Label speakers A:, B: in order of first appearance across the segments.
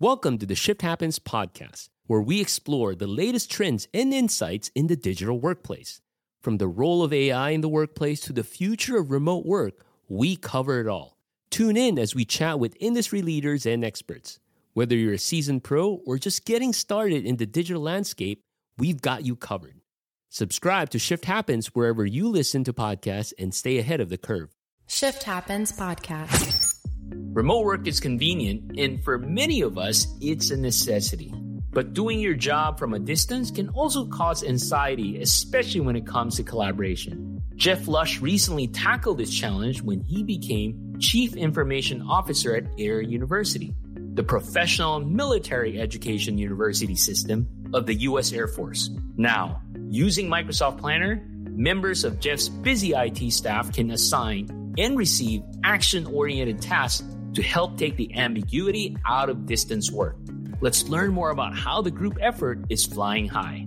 A: Welcome to the Shift Happens podcast, where we explore the latest trends and insights in the digital workplace. From the role of AI in the workplace to the future of remote work, we cover it all. Tune in as we chat with industry leaders and experts. Whether you're a seasoned pro or just getting started in the digital landscape, we've got you covered. Subscribe to Shift Happens wherever you listen to podcasts and stay ahead of the curve.
B: Shift Happens Podcast.
A: Remote work is convenient, and for many of us, it's a necessity. But doing your job from a distance can also cause anxiety, especially when it comes to collaboration. Jeff Lush recently tackled this challenge when he became Chief Information Officer at Air University, the professional military education university system of the U.S. Air Force. Now, using Microsoft Planner, members of Jeff's busy IT staff can assign and receive action oriented tasks to help take the ambiguity out of distance work. Let's learn more about how the group effort is flying high.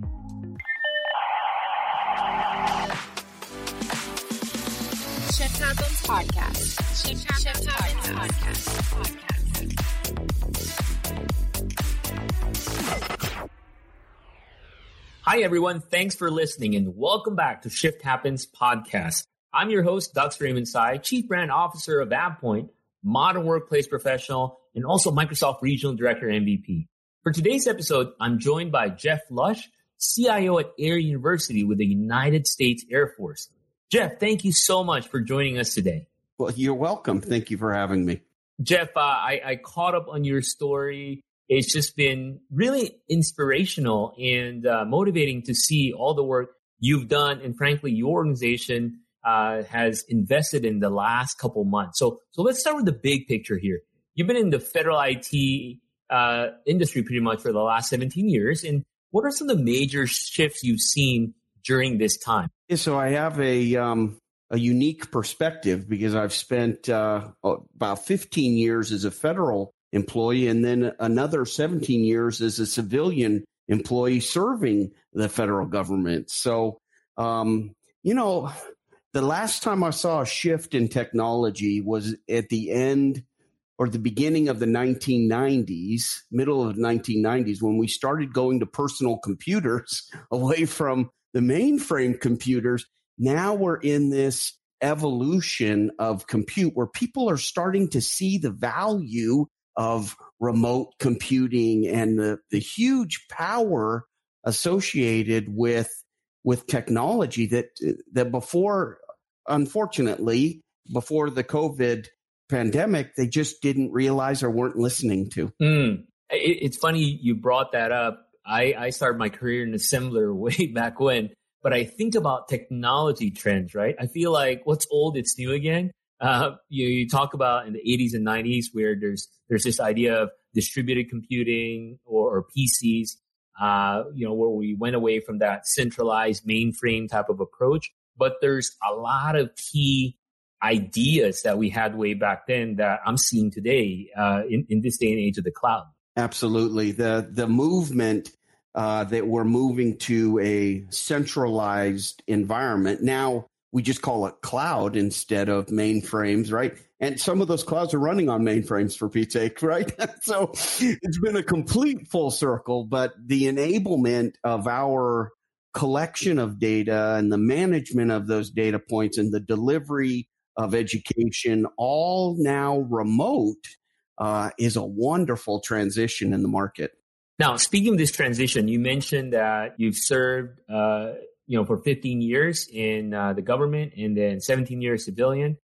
B: Shift Happens Podcast. Shift Happens Podcast.
A: Hi, everyone. Thanks for listening and welcome back to Shift Happens Podcast. I'm your host, Raymond Sy, Chief Brand Officer of AvePoint, modern workplace professional, and also Microsoft Regional Director MVP. For today's episode, I'm joined by Jeff Lush, CIO at Air University with the United States Air Force. Jeff, thank you so much for joining us today.
C: Well, you're welcome. Thank you for having me.
A: Jeff, uh, I, I caught up on your story. It's just been really inspirational and uh, motivating to see all the work you've done and frankly, your organization uh, has invested in the last couple months. So, so let's start with the big picture here. You've been in the federal IT uh, industry pretty much for the last 17 years. And what are some of the major shifts you've seen during this time?
C: So I have a um, a unique perspective because I've spent uh, about 15 years as a federal employee and then another 17 years as a civilian employee serving the federal government. So, um, you know, the last time I saw a shift in technology was at the end or the beginning of the 1990s, middle of the 1990s, when we started going to personal computers away from the mainframe computers. Now we're in this evolution of compute where people are starting to see the value of remote computing and the, the huge power associated with with technology that that before unfortunately, before the COVID pandemic, they just didn't realize or weren't listening to.
A: Mm. It, it's funny you brought that up. I, I started my career in a similar way back when, but I think about technology trends, right? I feel like what's old, it's new again. Uh, you, you talk about in the 80s and 90s where there's there's this idea of distributed computing or, or PCs, uh, you know, where we went away from that centralized mainframe type of approach but there's a lot of key ideas that we had way back then that I'm seeing today uh, in, in this day and age of the cloud.
C: Absolutely. The, the movement uh, that we're moving to a centralized environment. Now we just call it cloud instead of mainframes, right? And some of those clouds are running on mainframes for Pete's sake, right? so it's been a complete full circle, but the enablement of our collection of data and the management of those data points and the delivery of education all now remote uh, is a wonderful transition in the market.
A: Now, speaking of this transition, you mentioned that you've served, uh, you know, for 15 years in uh, the government and then 17 years civilian.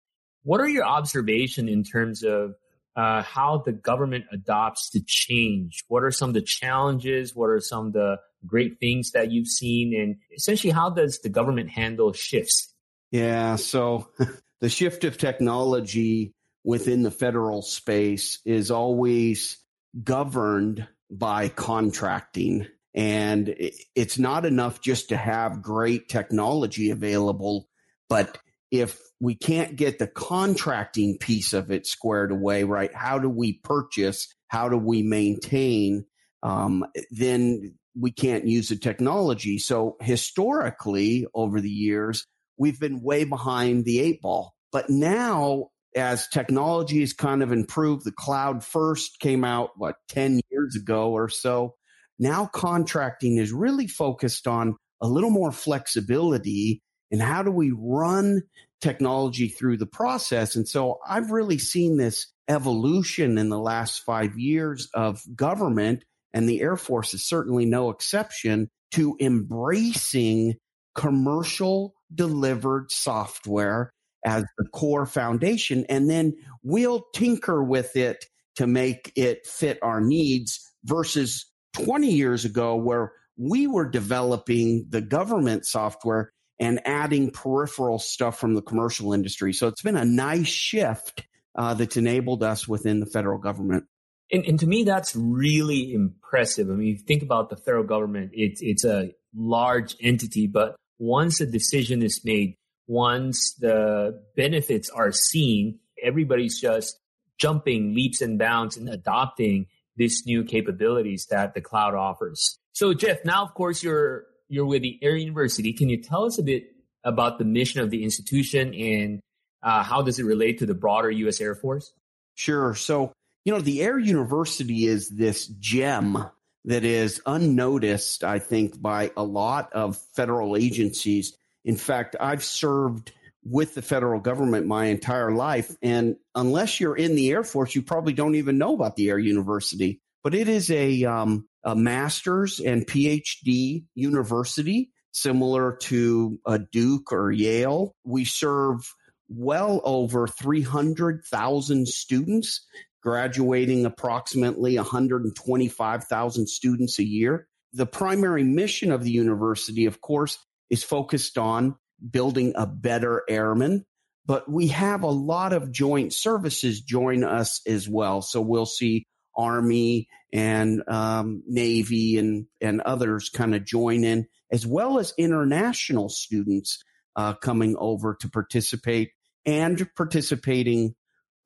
A: What are your observations in terms of uh, how the government adopts to change? What are some of the challenges? What are some of the great things that you've seen? And essentially, how does the government handle shifts?
C: Yeah, so the shift of technology within the federal space is always governed by contracting. And it's not enough just to have great technology available, but if we can't get the contracting piece of it squared away, right? How do we purchase? How do we maintain? Um, then we can't use the technology. So historically, over the years, we've been way behind the eight ball. But now, as technology has kind of improved, the cloud first came out, what, 10 years ago or so. Now contracting is really focused on a little more flexibility and how do we run technology through the process. And so I've really seen this evolution in the last five years of government and the Air Force is certainly no exception to embracing commercial delivered software as the core foundation. And then we'll tinker with it to make it fit our needs versus 20 years ago where we were developing the government software and adding peripheral stuff from the commercial industry. So it's been a nice shift uh, that's enabled us within the federal government.
A: And, and to me, that's really impressive. I mean, you think about the federal government, it's, it's a large entity, but once a decision is made, once the benefits are seen, everybody's just jumping leaps and bounds and adopting these new capabilities that the cloud offers. So Jeff, now of course you're you're with the Air University. Can you tell us a bit about the mission of the institution and uh, how does it relate to the broader U.S. Air Force?
C: Sure. So you know, the Air University is this gem that is unnoticed, I think, by a lot of federal agencies. In fact, I've served with the federal government my entire life. And unless you're in the Air Force, you probably don't even know about the Air University. But it is a, um, a master's and PhD university, similar to a Duke or Yale. We serve well over 300,000 students graduating approximately 125,000 students a year. The primary mission of the university, of course, is focused on building a better airman, but we have a lot of joint services join us as well. So we'll see Army and um, Navy and, and others kind of join in, as well as international students uh, coming over to participate and participating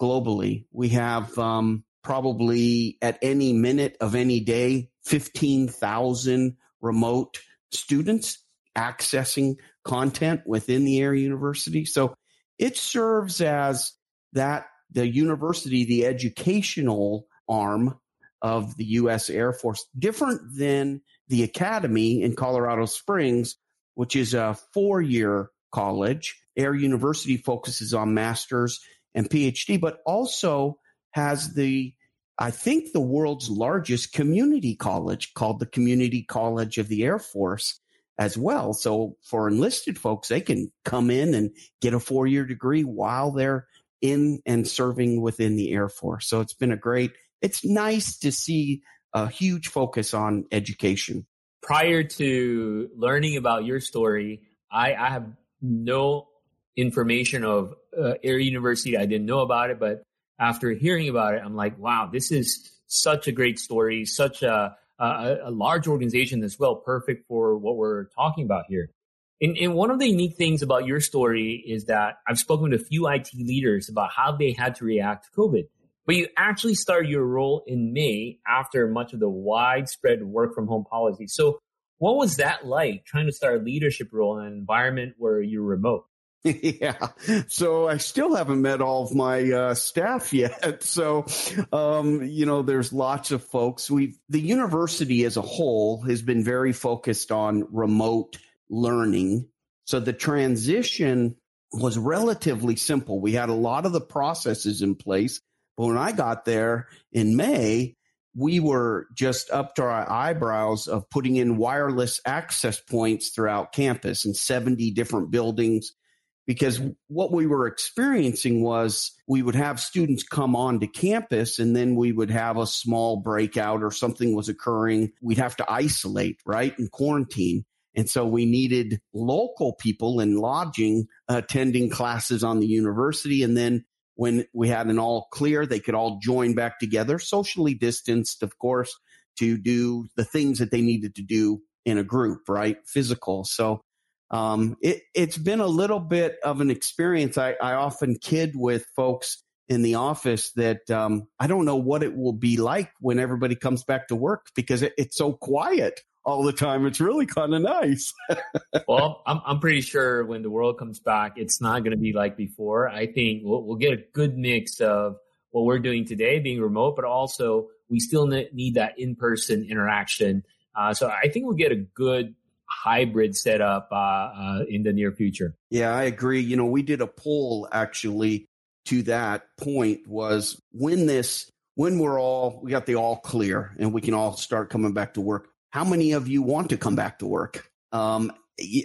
C: globally. We have um, probably at any minute of any day, 15,000 remote students accessing content within the Air University. So it serves as that the university, the educational arm of the U.S. Air Force, different than the academy in Colorado Springs, which is a four year college. Air University focuses on master's and PhD, but also has the, I think, the world's largest community college called the Community College of the Air Force as well. So for enlisted folks, they can come in and get a four year degree while they're in and serving within the Air Force. So it's been a great, it's nice to see a huge focus on education.
A: Prior to learning about your story, I, I have no information of uh, Air University. I didn't know about it, but after hearing about it, I'm like, wow, this is such a great story, such a, a, a large organization as well, perfect for what we're talking about here. And, and, one of the unique things about your story is that I've spoken to a few IT leaders about how they had to react to COVID. But you actually started your role in May after much of the widespread work from home policy. So what was that like trying to start a leadership role in an environment where you're remote?
C: yeah. So I still haven't met all of my uh, staff yet. So, um, you know, there's lots of folks. We the university as a whole has been very focused on remote learning. So the transition was relatively simple. We had a lot of the processes in place. But when I got there in May, we were just up to our eyebrows of putting in wireless access points throughout campus in 70 different buildings because what we were experiencing was we would have students come on to campus and then we would have a small breakout or something was occurring. We'd have to isolate, right? And quarantine. And so we needed local people in lodging attending classes on the university. And then when we had an all clear, they could all join back together, socially distanced, of course, to do the things that they needed to do in a group, right? Physical. So um, it, has been a little bit of an experience. I, I, often kid with folks in the office that um, I don't know what it will be like when everybody comes back to work because it, it's so quiet all the time. It's really kind of nice.
A: well, I'm, I'm pretty sure when the world comes back, it's not going to be like before. I think we'll, we'll get a good mix of what we're doing today being remote, but also we still need that in-person interaction. Uh, so I think we'll get a good hybrid setup uh, uh, in the near future.
C: Yeah, I agree. You know, we did a poll actually to that point was when this when we're all we got the all clear and we can all start coming back to work. How many of you want to come back to work? Um,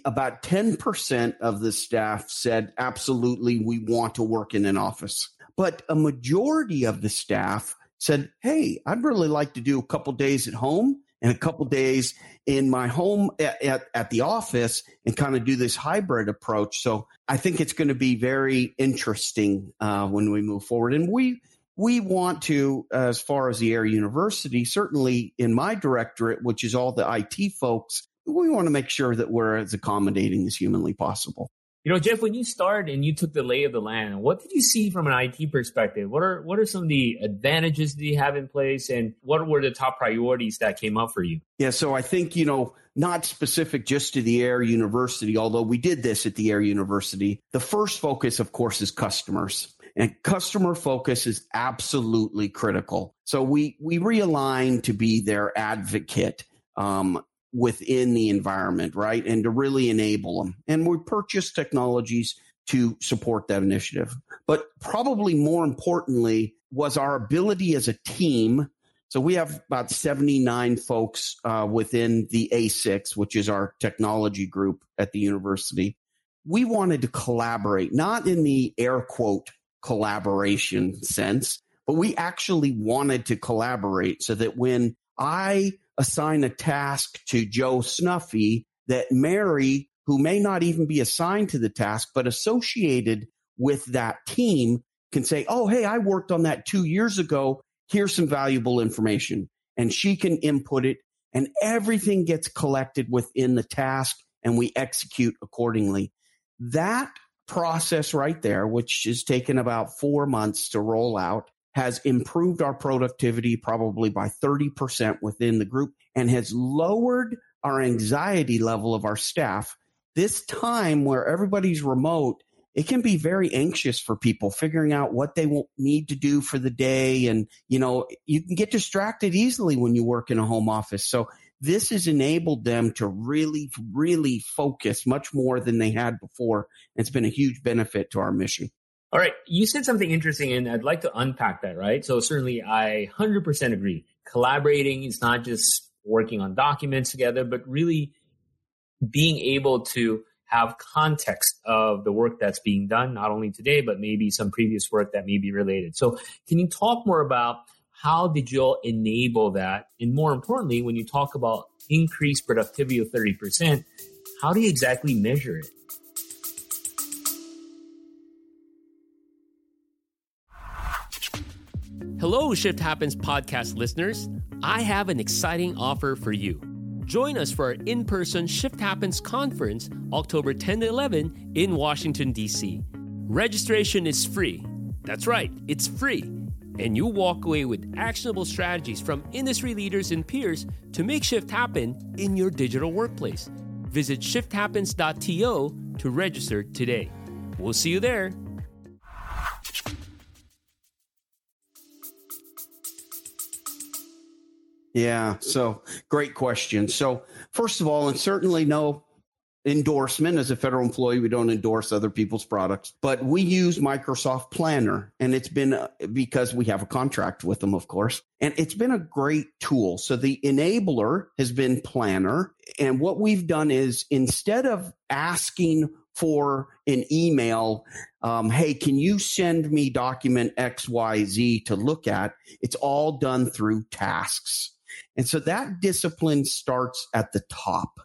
C: about 10% of the staff said absolutely we want to work in an office. But a majority of the staff said, Hey, I'd really like to do a couple days at home and a couple days in my home at, at, at the office and kind of do this hybrid approach. So I think it's going to be very interesting uh, when we move forward. And we, we want to, as far as the Air University, certainly in my directorate, which is all the IT folks, we want to make sure that we're as accommodating as humanly possible.
A: You know, Jeff, when you started and you took the lay of the land, what did you see from an IT perspective? What are what are some of the advantages that you have in place, and what were the top priorities that came up for you?
C: Yeah, so I think you know, not specific just to the Air University, although we did this at the Air University. The first focus, of course, is customers. And customer focus is absolutely critical. So we we realign to be their advocate. Um, within the environment, right? And to really enable them. And we purchase technologies to support that initiative. But probably more importantly was our ability as a team. So we have about 79 folks uh, within the A6, which is our technology group at the university. We wanted to collaborate, not in the air quote collaboration sense, but we actually wanted to collaborate so that when I assign a task to Joe Snuffy that Mary, who may not even be assigned to the task, but associated with that team, can say, Oh, hey, I worked on that two years ago. Here's some valuable information. And she can input it, and everything gets collected within the task, and we execute accordingly. That process right there, which has taken about four months to roll out, has improved our productivity probably by 30% within the group and has lowered our anxiety level of our staff. This time where everybody's remote, it can be very anxious for people figuring out what they will need to do for the day. And, you know, you can get distracted easily when you work in a home office. So this has enabled them to really, really focus much more than they had before. It's been a huge benefit to our mission.
A: All right. You said something interesting and I'd like to unpack that, right? So certainly I 100% agree. Collaborating is not just working on documents together, but really being able to have context of the work that's being done, not only today, but maybe some previous work that may be related. So can you talk more about how did you all enable that? And more importantly, when you talk about increased productivity of 30%, how do you exactly measure it?
D: Hello, Shift Happens podcast listeners. I have an exciting offer for you. Join us for our in person Shift Happens conference October 10 to 11 in Washington, D.C. Registration is free. That's right, it's free. And you walk away with actionable strategies from industry leaders and peers to make shift happen in your digital workplace. Visit shifthappens.to to register today. We'll see you there.
C: Yeah. So great question. So first of all, and certainly no endorsement as a federal employee, we don't endorse other people's products, but we use Microsoft Planner and it's been uh, because we have a contract with them, of course, and it's been a great tool. So the enabler has been Planner. And what we've done is instead of asking for an email, um, hey, can you send me document XYZ to look at? It's all done through tasks. And so that discipline starts at the top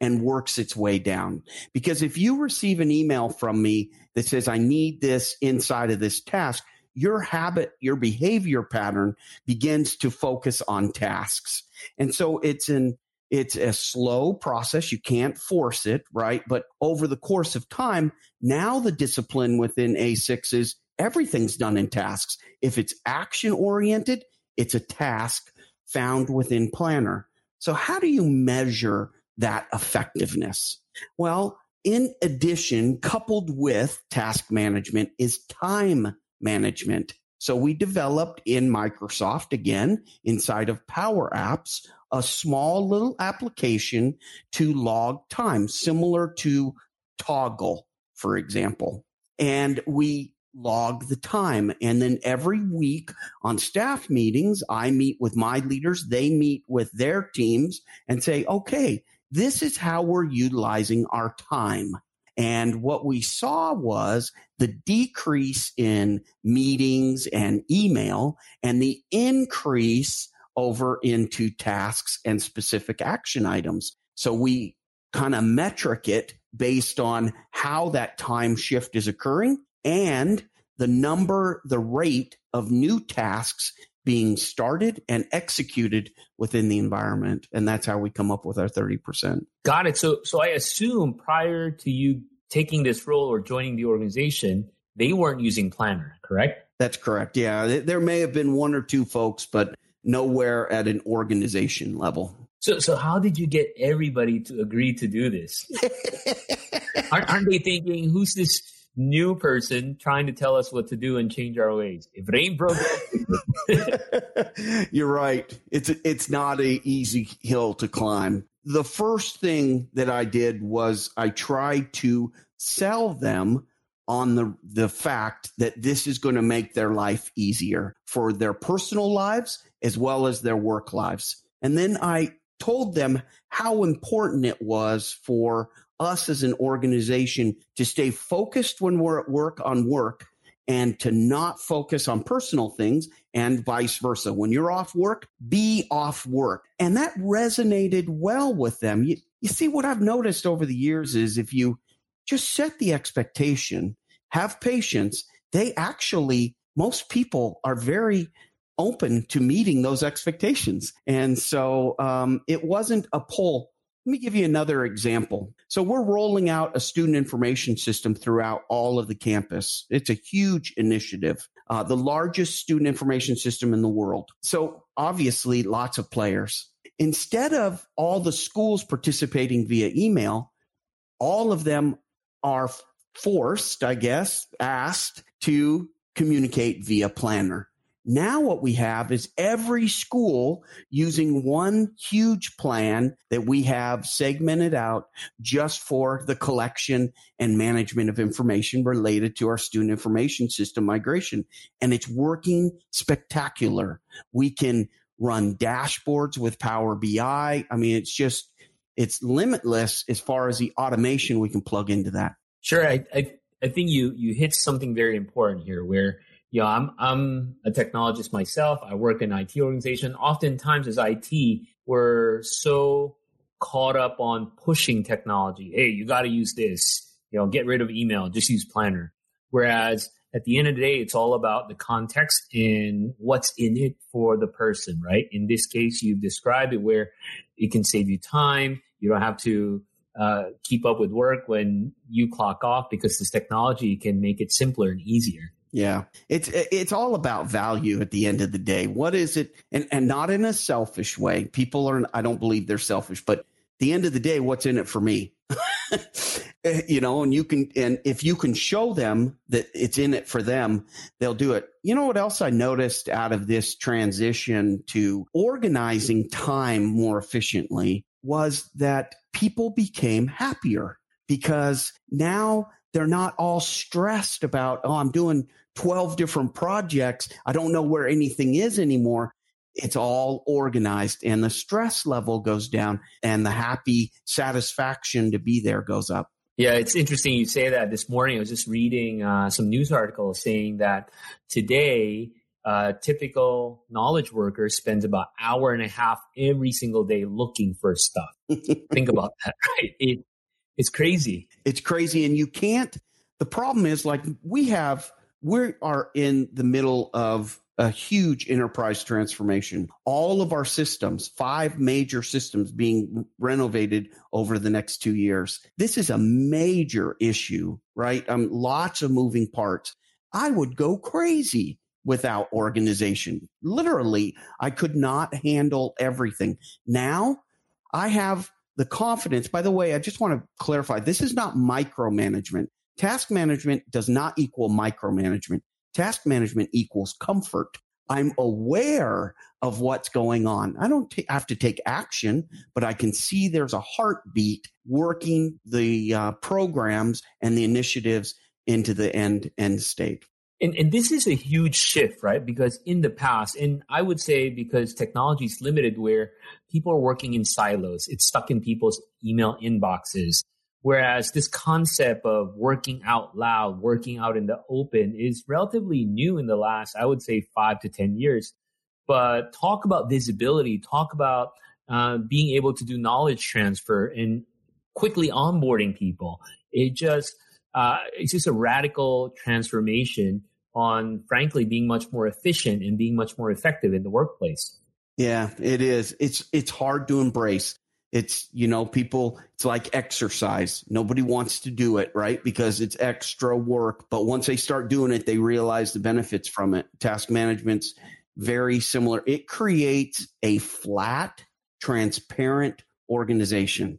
C: and works its way down. Because if you receive an email from me that says, I need this inside of this task, your habit, your behavior pattern begins to focus on tasks. And so it's an, it's a slow process. You can't force it, right? But over the course of time, now the discipline within A6 is everything's done in tasks. If it's action oriented, it's a task found within Planner. So how do you measure that effectiveness? Well, in addition, coupled with task management is time management. So we developed in Microsoft again inside of Power Apps a small little application to log time, similar to Toggl, for example. And we log the time. And then every week on staff meetings, I meet with my leaders, they meet with their teams and say, okay, this is how we're utilizing our time. And what we saw was the decrease in meetings and email and the increase over into tasks and specific action items. So we kind of metric it based on how that time shift is occurring and the number, the rate of new tasks being started and executed within the environment. And that's how we come up with our 30%.
A: Got it. So, so I assume prior to you taking this role or joining the organization, they weren't using Planner, correct?
C: That's correct. Yeah. There may have been one or two folks, but nowhere at an organization level.
A: So, so how did you get everybody to agree to do this? aren't, aren't they thinking, who's this new person trying to tell us what to do and change our ways. If it ain't broken,
C: you're right. It's it's not a easy hill to climb. The first thing that I did was I tried to sell them on the the fact that this is going to make their life easier for their personal lives as well as their work lives. And then I told them how important it was for us as an organization to stay focused when we're at work on work and to not focus on personal things and vice versa. When you're off work, be off work. And that resonated well with them. You, you see, what I've noticed over the years is if you just set the expectation, have patience, they actually, most people are very open to meeting those expectations. And so um, it wasn't a pull let me give you another example. So we're rolling out a student information system throughout all of the campus. It's a huge initiative, uh, the largest student information system in the world. So obviously lots of players. Instead of all the schools participating via email, all of them are forced, I guess, asked to communicate via planner. Now what we have is every school using one huge plan that we have segmented out just for the collection and management of information related to our student information system migration. And it's working spectacular. We can run dashboards with Power BI. I mean, it's just, it's limitless as far as the automation we can plug into that.
A: Sure. I, I, I think you, you hit something very important here where you know, I'm I'm a technologist myself. I work in IT organization. Oftentimes, as IT, we're so caught up on pushing technology. Hey, you got to use this. You know, get rid of email. Just use Planner. Whereas at the end of the day, it's all about the context and what's in it for the person, right? In this case, you've described it where it can save you time. You don't have to uh, keep up with work when you clock off because this technology can make it simpler and easier.
C: Yeah. It's it's all about value at the end of the day. What is it and and not in a selfish way. People are I don't believe they're selfish, but the end of the day what's in it for me? you know, and you can and if you can show them that it's in it for them, they'll do it. You know what else I noticed out of this transition to organizing time more efficiently was that people became happier because now they're not all stressed about, oh, I'm doing 12 different projects. I don't know where anything is anymore. It's all organized and the stress level goes down and the happy satisfaction to be there goes up.
A: Yeah, it's interesting you say that. This morning I was just reading uh, some news articles saying that today a typical knowledge worker spends about hour and a half every single day looking for stuff. Think about that, right? It it's crazy.
C: It's crazy. And you can't, the problem is like we have, we are in the middle of a huge enterprise transformation. All of our systems, five major systems being renovated over the next two years. This is a major issue, right? Um, lots of moving parts. I would go crazy without organization. Literally, I could not handle everything. Now I have the confidence. By the way, I just want to clarify this is not micromanagement. Task management does not equal micromanagement. Task management equals comfort. I'm aware of what's going on. I don't t- have to take action, but I can see there's a heartbeat working the uh, programs and the initiatives into the end end state.
A: And, and this is a huge shift, right? Because in the past, and I would say because technology is limited where people are working in silos, it's stuck in people's email inboxes. Whereas this concept of working out loud, working out in the open is relatively new in the last, I would say, five to 10 years. But talk about visibility, talk about uh, being able to do knowledge transfer and quickly onboarding people. It just, uh, it's just a radical transformation on, frankly, being much more efficient and being much more effective in the workplace.
C: Yeah, it is. It's it's hard to embrace. It's you know people. It's like exercise. Nobody wants to do it, right? Because it's extra work. But once they start doing it, they realize the benefits from it. Task management's very similar. It creates a flat, transparent organization.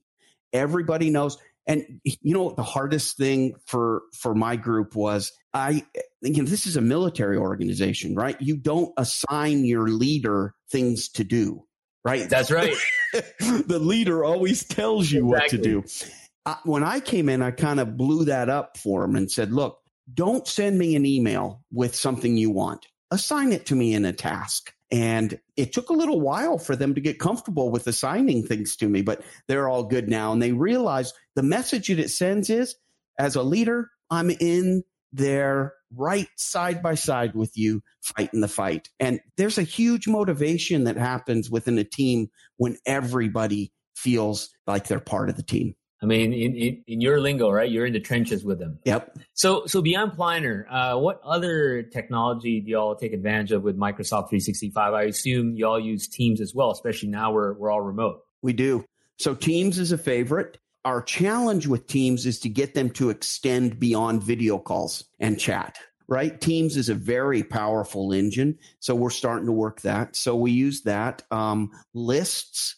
C: Everybody knows and you know the hardest thing for for my group was I you know this is a military organization, right? You don't assign your leader things to do, right?
A: That's right.
C: the leader always tells you exactly. what to do. Uh, when I came in, I kind of blew that up for him and said, "Look, don't send me an email with something you want. Assign it to me in a task." And it took a little while for them to get comfortable with assigning things to me, but they're all good now. And they realize the message that it sends is as a leader, I'm in there right side by side with you fighting the fight. And there's a huge motivation that happens within a team when everybody feels like they're part of the team.
A: I mean, in, in, in, your lingo, right? You're in the trenches with them.
C: Yep.
A: So, so beyond Planner, uh, what other technology do y'all take advantage of with Microsoft 365? I assume y'all use Teams as well, especially now we're, we're all remote.
C: We do. So Teams is a favorite. Our challenge with Teams is to get them to extend beyond video calls and chat right? Teams is a very powerful engine. So we're starting to work that. So we use that. Um, lists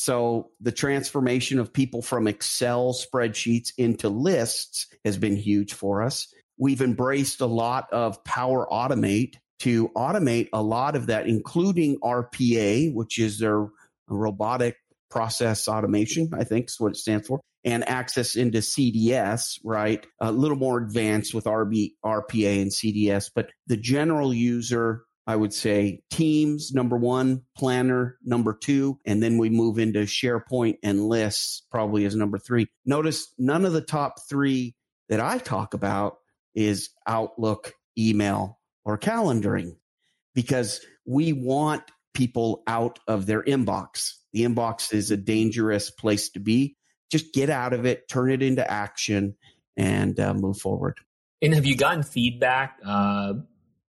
C: so the transformation of people from Excel spreadsheets into lists has been huge for us. We've embraced a lot of Power Automate to automate a lot of that, including RPA, which is their robotic process automation, I think is what it stands for, and access into CDS, right? A little more advanced with RB, RPA and CDS, but the general user I would say Teams, number one, Planner, number two, and then we move into SharePoint and lists probably as number three. Notice none of the top three that I talk about is Outlook, email, or calendaring because we want people out of their inbox. The inbox is a dangerous place to be. Just get out of it, turn it into action, and uh, move forward.
A: And have you gotten feedback uh,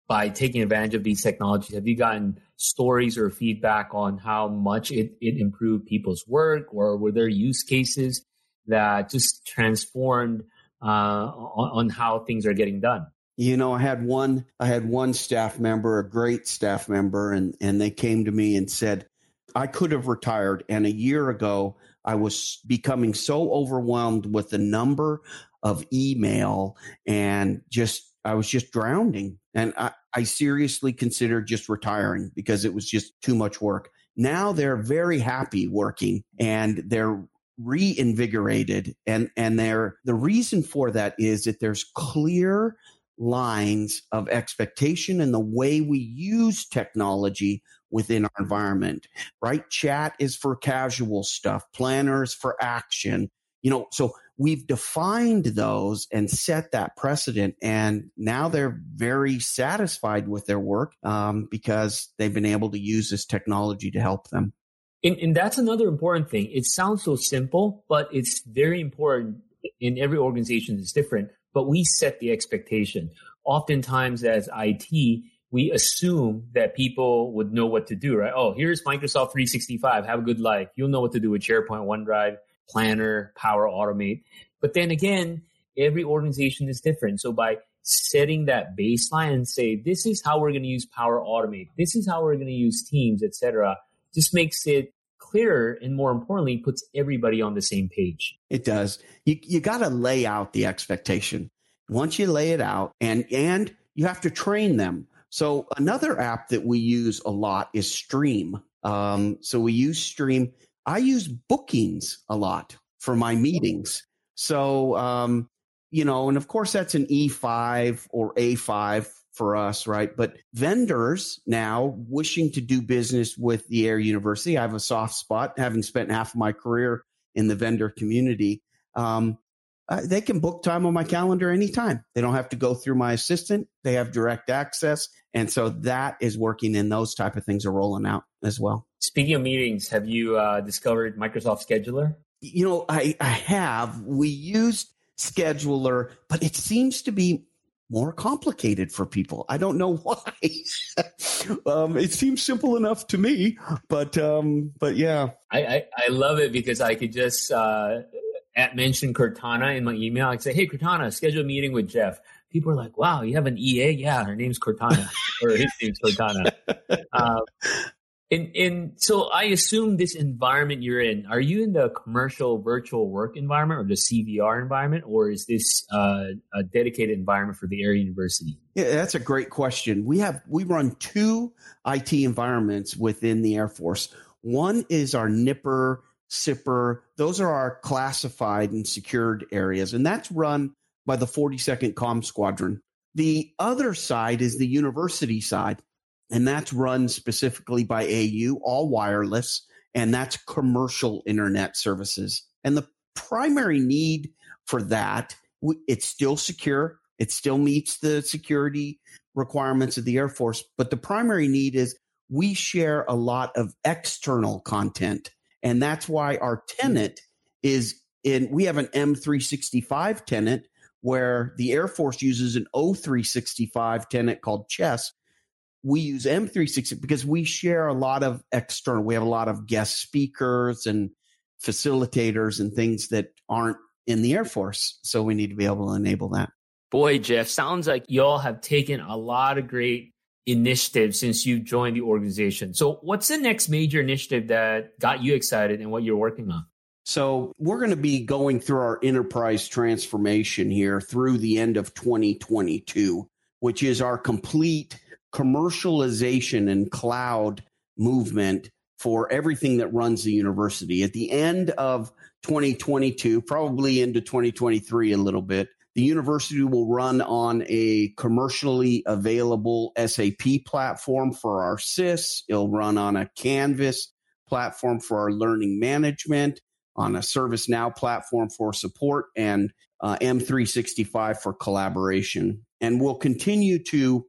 A: by taking advantage of these technologies? Have you gotten stories or feedback on how much it, it improved people's work, or were there use cases that just transformed uh, on, on how things are getting done?
C: You know, I had one, I had one staff member, a great staff member, and, and they came to me and said, I could have retired. And a year ago, I was becoming so overwhelmed with the number of email and just I was just drowning. And I, I seriously considered just retiring because it was just too much work. Now they're very happy working and they're reinvigorated. And, and they're, the reason for that is that there's clear lines of expectation and the way we use technology within our environment, right? Chat is for casual stuff. Planners for action. You know, so we've defined those and set that precedent and now they're very satisfied with their work um, because they've been able to use this technology to help them
A: and, and that's another important thing it sounds so simple but it's very important in every organization it's different but we set the expectation oftentimes as it we assume that people would know what to do, right? Oh, here's Microsoft 365. Have a good life. You'll know what to do with SharePoint, OneDrive. Planner, Power Automate. But then again, every organization is different. So by setting that baseline and say, this is how we're going to use Power Automate, this is how we're going to use Teams, etc., just makes it clearer and more importantly, puts everybody on the same page.
C: It does. You you got to lay out the expectation. Once you lay it out, and and you have to train them. So another app that we use a lot is Stream. Um, so we use Stream. I use Bookings a lot for my meetings. So um, you know, and of course that's an E5 or A5 for us, right? But vendors now wishing to do business with the Air University, I have a soft spot, having spent half of my career in the vendor community. Um, uh, they can book time on my calendar anytime. They don't have to go through my assistant. They have direct access. And so that is working and those type of things are rolling out as well.
A: Speaking of meetings, have you uh, discovered Microsoft Scheduler?
C: You know, I, I have. We used Scheduler, but it seems to be more complicated for people. I don't know why. um, it seems simple enough to me, but um, but yeah,
A: I, I, I love it because I could just uh, at mention Cortana in my email. I'd say, "Hey, Cortana, schedule a meeting with Jeff." People are like, "Wow, you have an EA? Yeah, her name's Cortana, or his name's Cortana." Uh, and, and so I assume this environment you're in, are you in the commercial virtual work environment or the CVR environment, or is this uh, a dedicated environment for the Air University?
C: Yeah, that's a great question. We have we run two IT environments within the Air Force. One is our NIPR, SIPR. Those are our classified and secured areas, and that's run by the 42nd Com Squadron. The other side is the university side and that's run specifically by AU, all wireless, and that's commercial internet services. And the primary need for that, it's still secure, it still meets the security requirements of the Air Force, but the primary need is we share a lot of external content. And that's why our tenant is in, we have an M365 tenant where the Air Force uses an O365 tenant called CHES, we use M360 because we share a lot of external, we have a lot of guest speakers and facilitators and things that aren't in the Air Force. So we need to be able to enable that.
A: Boy, Jeff, sounds like y'all have taken a lot of great initiatives since you joined the organization. So what's the next major initiative that got you excited and what you're working on?
C: So we're going to be going through our enterprise transformation here through the end of 2022, which is our complete commercialization and cloud movement for everything that runs the university. At the end of 2022, probably into 2023 a little bit, the university will run on a commercially available SAP platform for our SIS. It'll run on a Canvas platform for our learning management, on a ServiceNow platform for support, and uh, M365 for collaboration. And we'll continue to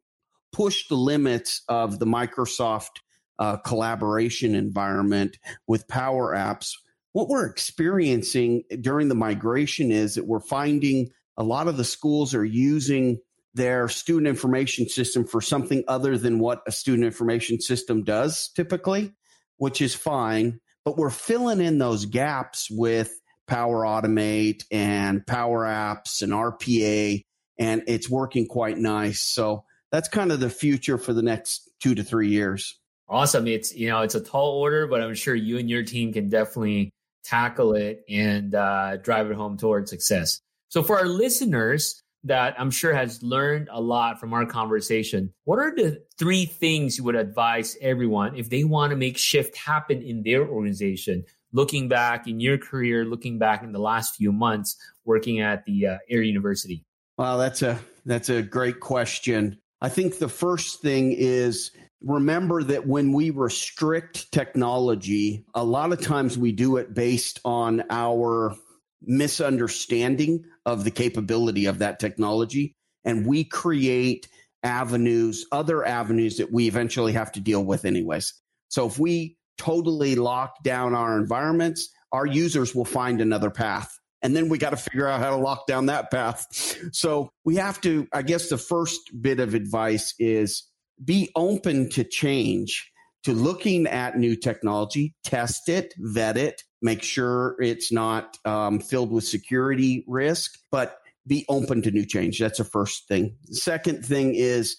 C: push the limits of the Microsoft uh, collaboration environment with Power Apps. What we're experiencing during the migration is that we're finding a lot of the schools are using their student information system for something other than what a student information system does typically, which is fine. But we're filling in those gaps with Power Automate and Power Apps and RPA, and it's working quite nice. So that's kind of the future for the next two to three years.
A: Awesome. It's, you know, it's a tall order, but I'm sure you and your team can definitely tackle it and uh, drive it home towards success. So for our listeners that I'm sure has learned a lot from our conversation, what are the three things you would advise everyone if they want to make shift happen in their organization? Looking back in your career, looking back in the last few months working at the uh, Air University.
C: Wow, that's a that's a great question. I think the first thing is remember that when we restrict technology, a lot of times we do it based on our misunderstanding of the capability of that technology. And we create avenues, other avenues that we eventually have to deal with, anyways. So if we totally lock down our environments, our users will find another path and then we got to figure out how to lock down that path. So we have to, I guess the first bit of advice is be open to change, to looking at new technology, test it, vet it, make sure it's not um, filled with security risk, but be open to new change. That's the first thing. The second thing is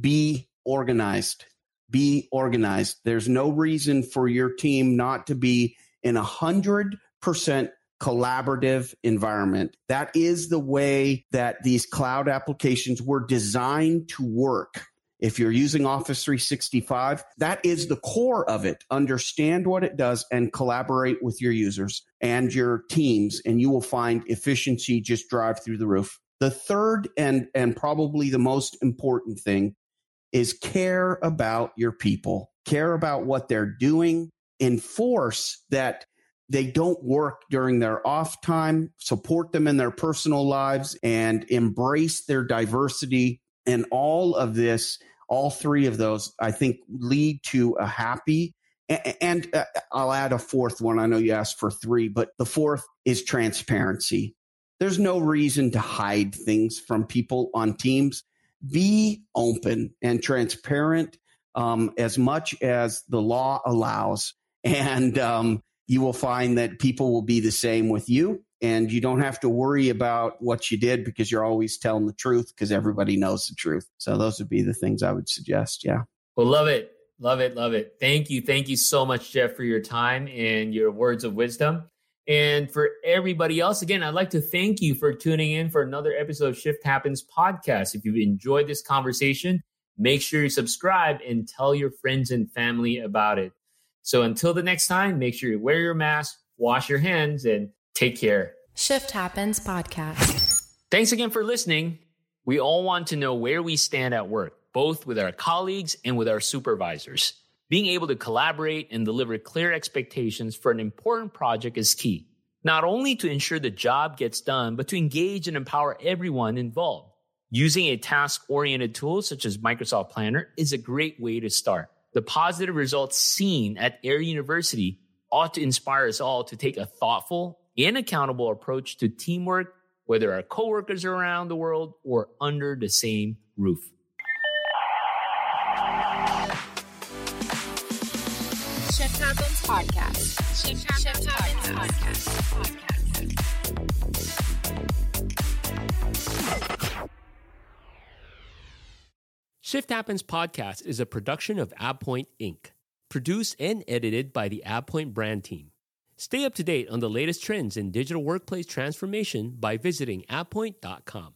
C: be organized be organized. There's no reason for your team not to be in a hundred percent collaborative environment. That is the way that these cloud applications were designed to work. If you're using Office 365, that is the core of it. Understand what it does and collaborate with your users and your teams, and you will find efficiency just drive through the roof. The third and, and probably the most important thing is care about your people, care about what they're doing, enforce that they don't work during their off time, support them in their personal lives, and embrace their diversity. And all of this, all three of those, I think, lead to a happy. And uh, I'll add a fourth one. I know you asked for three, but the fourth is transparency. There's no reason to hide things from people on teams. Be open and transparent um, as much as the law allows. And um, you will find that people will be the same with you and you don't have to worry about what you did because you're always telling the truth because everybody knows the truth. So those would be the things I would suggest. Yeah.
A: Well, love it. Love it. Love it. Thank you. Thank you so much, Jeff, for your time and your words of wisdom. And for everybody else, again, I'd like to thank you for tuning in for another episode of Shift Happens podcast. If you've enjoyed this conversation, make sure you subscribe and tell your friends and family about it. So until the next time, make sure you wear your mask, wash your hands, and take care.
B: Shift Happens Podcast.
A: Thanks again for listening. We all want to know where we stand at work, both with our colleagues and with our supervisors. Being able to collaborate and deliver clear expectations for an important project is key, not only to ensure the job gets done, but to engage and empower everyone involved. Using a task oriented tool such as Microsoft Planner is a great way to start. The positive results seen at Air University ought to inspire us all to take a thoughtful and accountable approach to teamwork, whether our coworkers are around the world or under the same roof.
B: Shift Happens Podcast. Shift, Shift Happens Podcast.
D: Shift Happens podcast is a production of AvePoint Inc., produced and edited by the AvePoint brand team. Stay up to date on the latest trends in digital workplace transformation by visiting avepoint.com.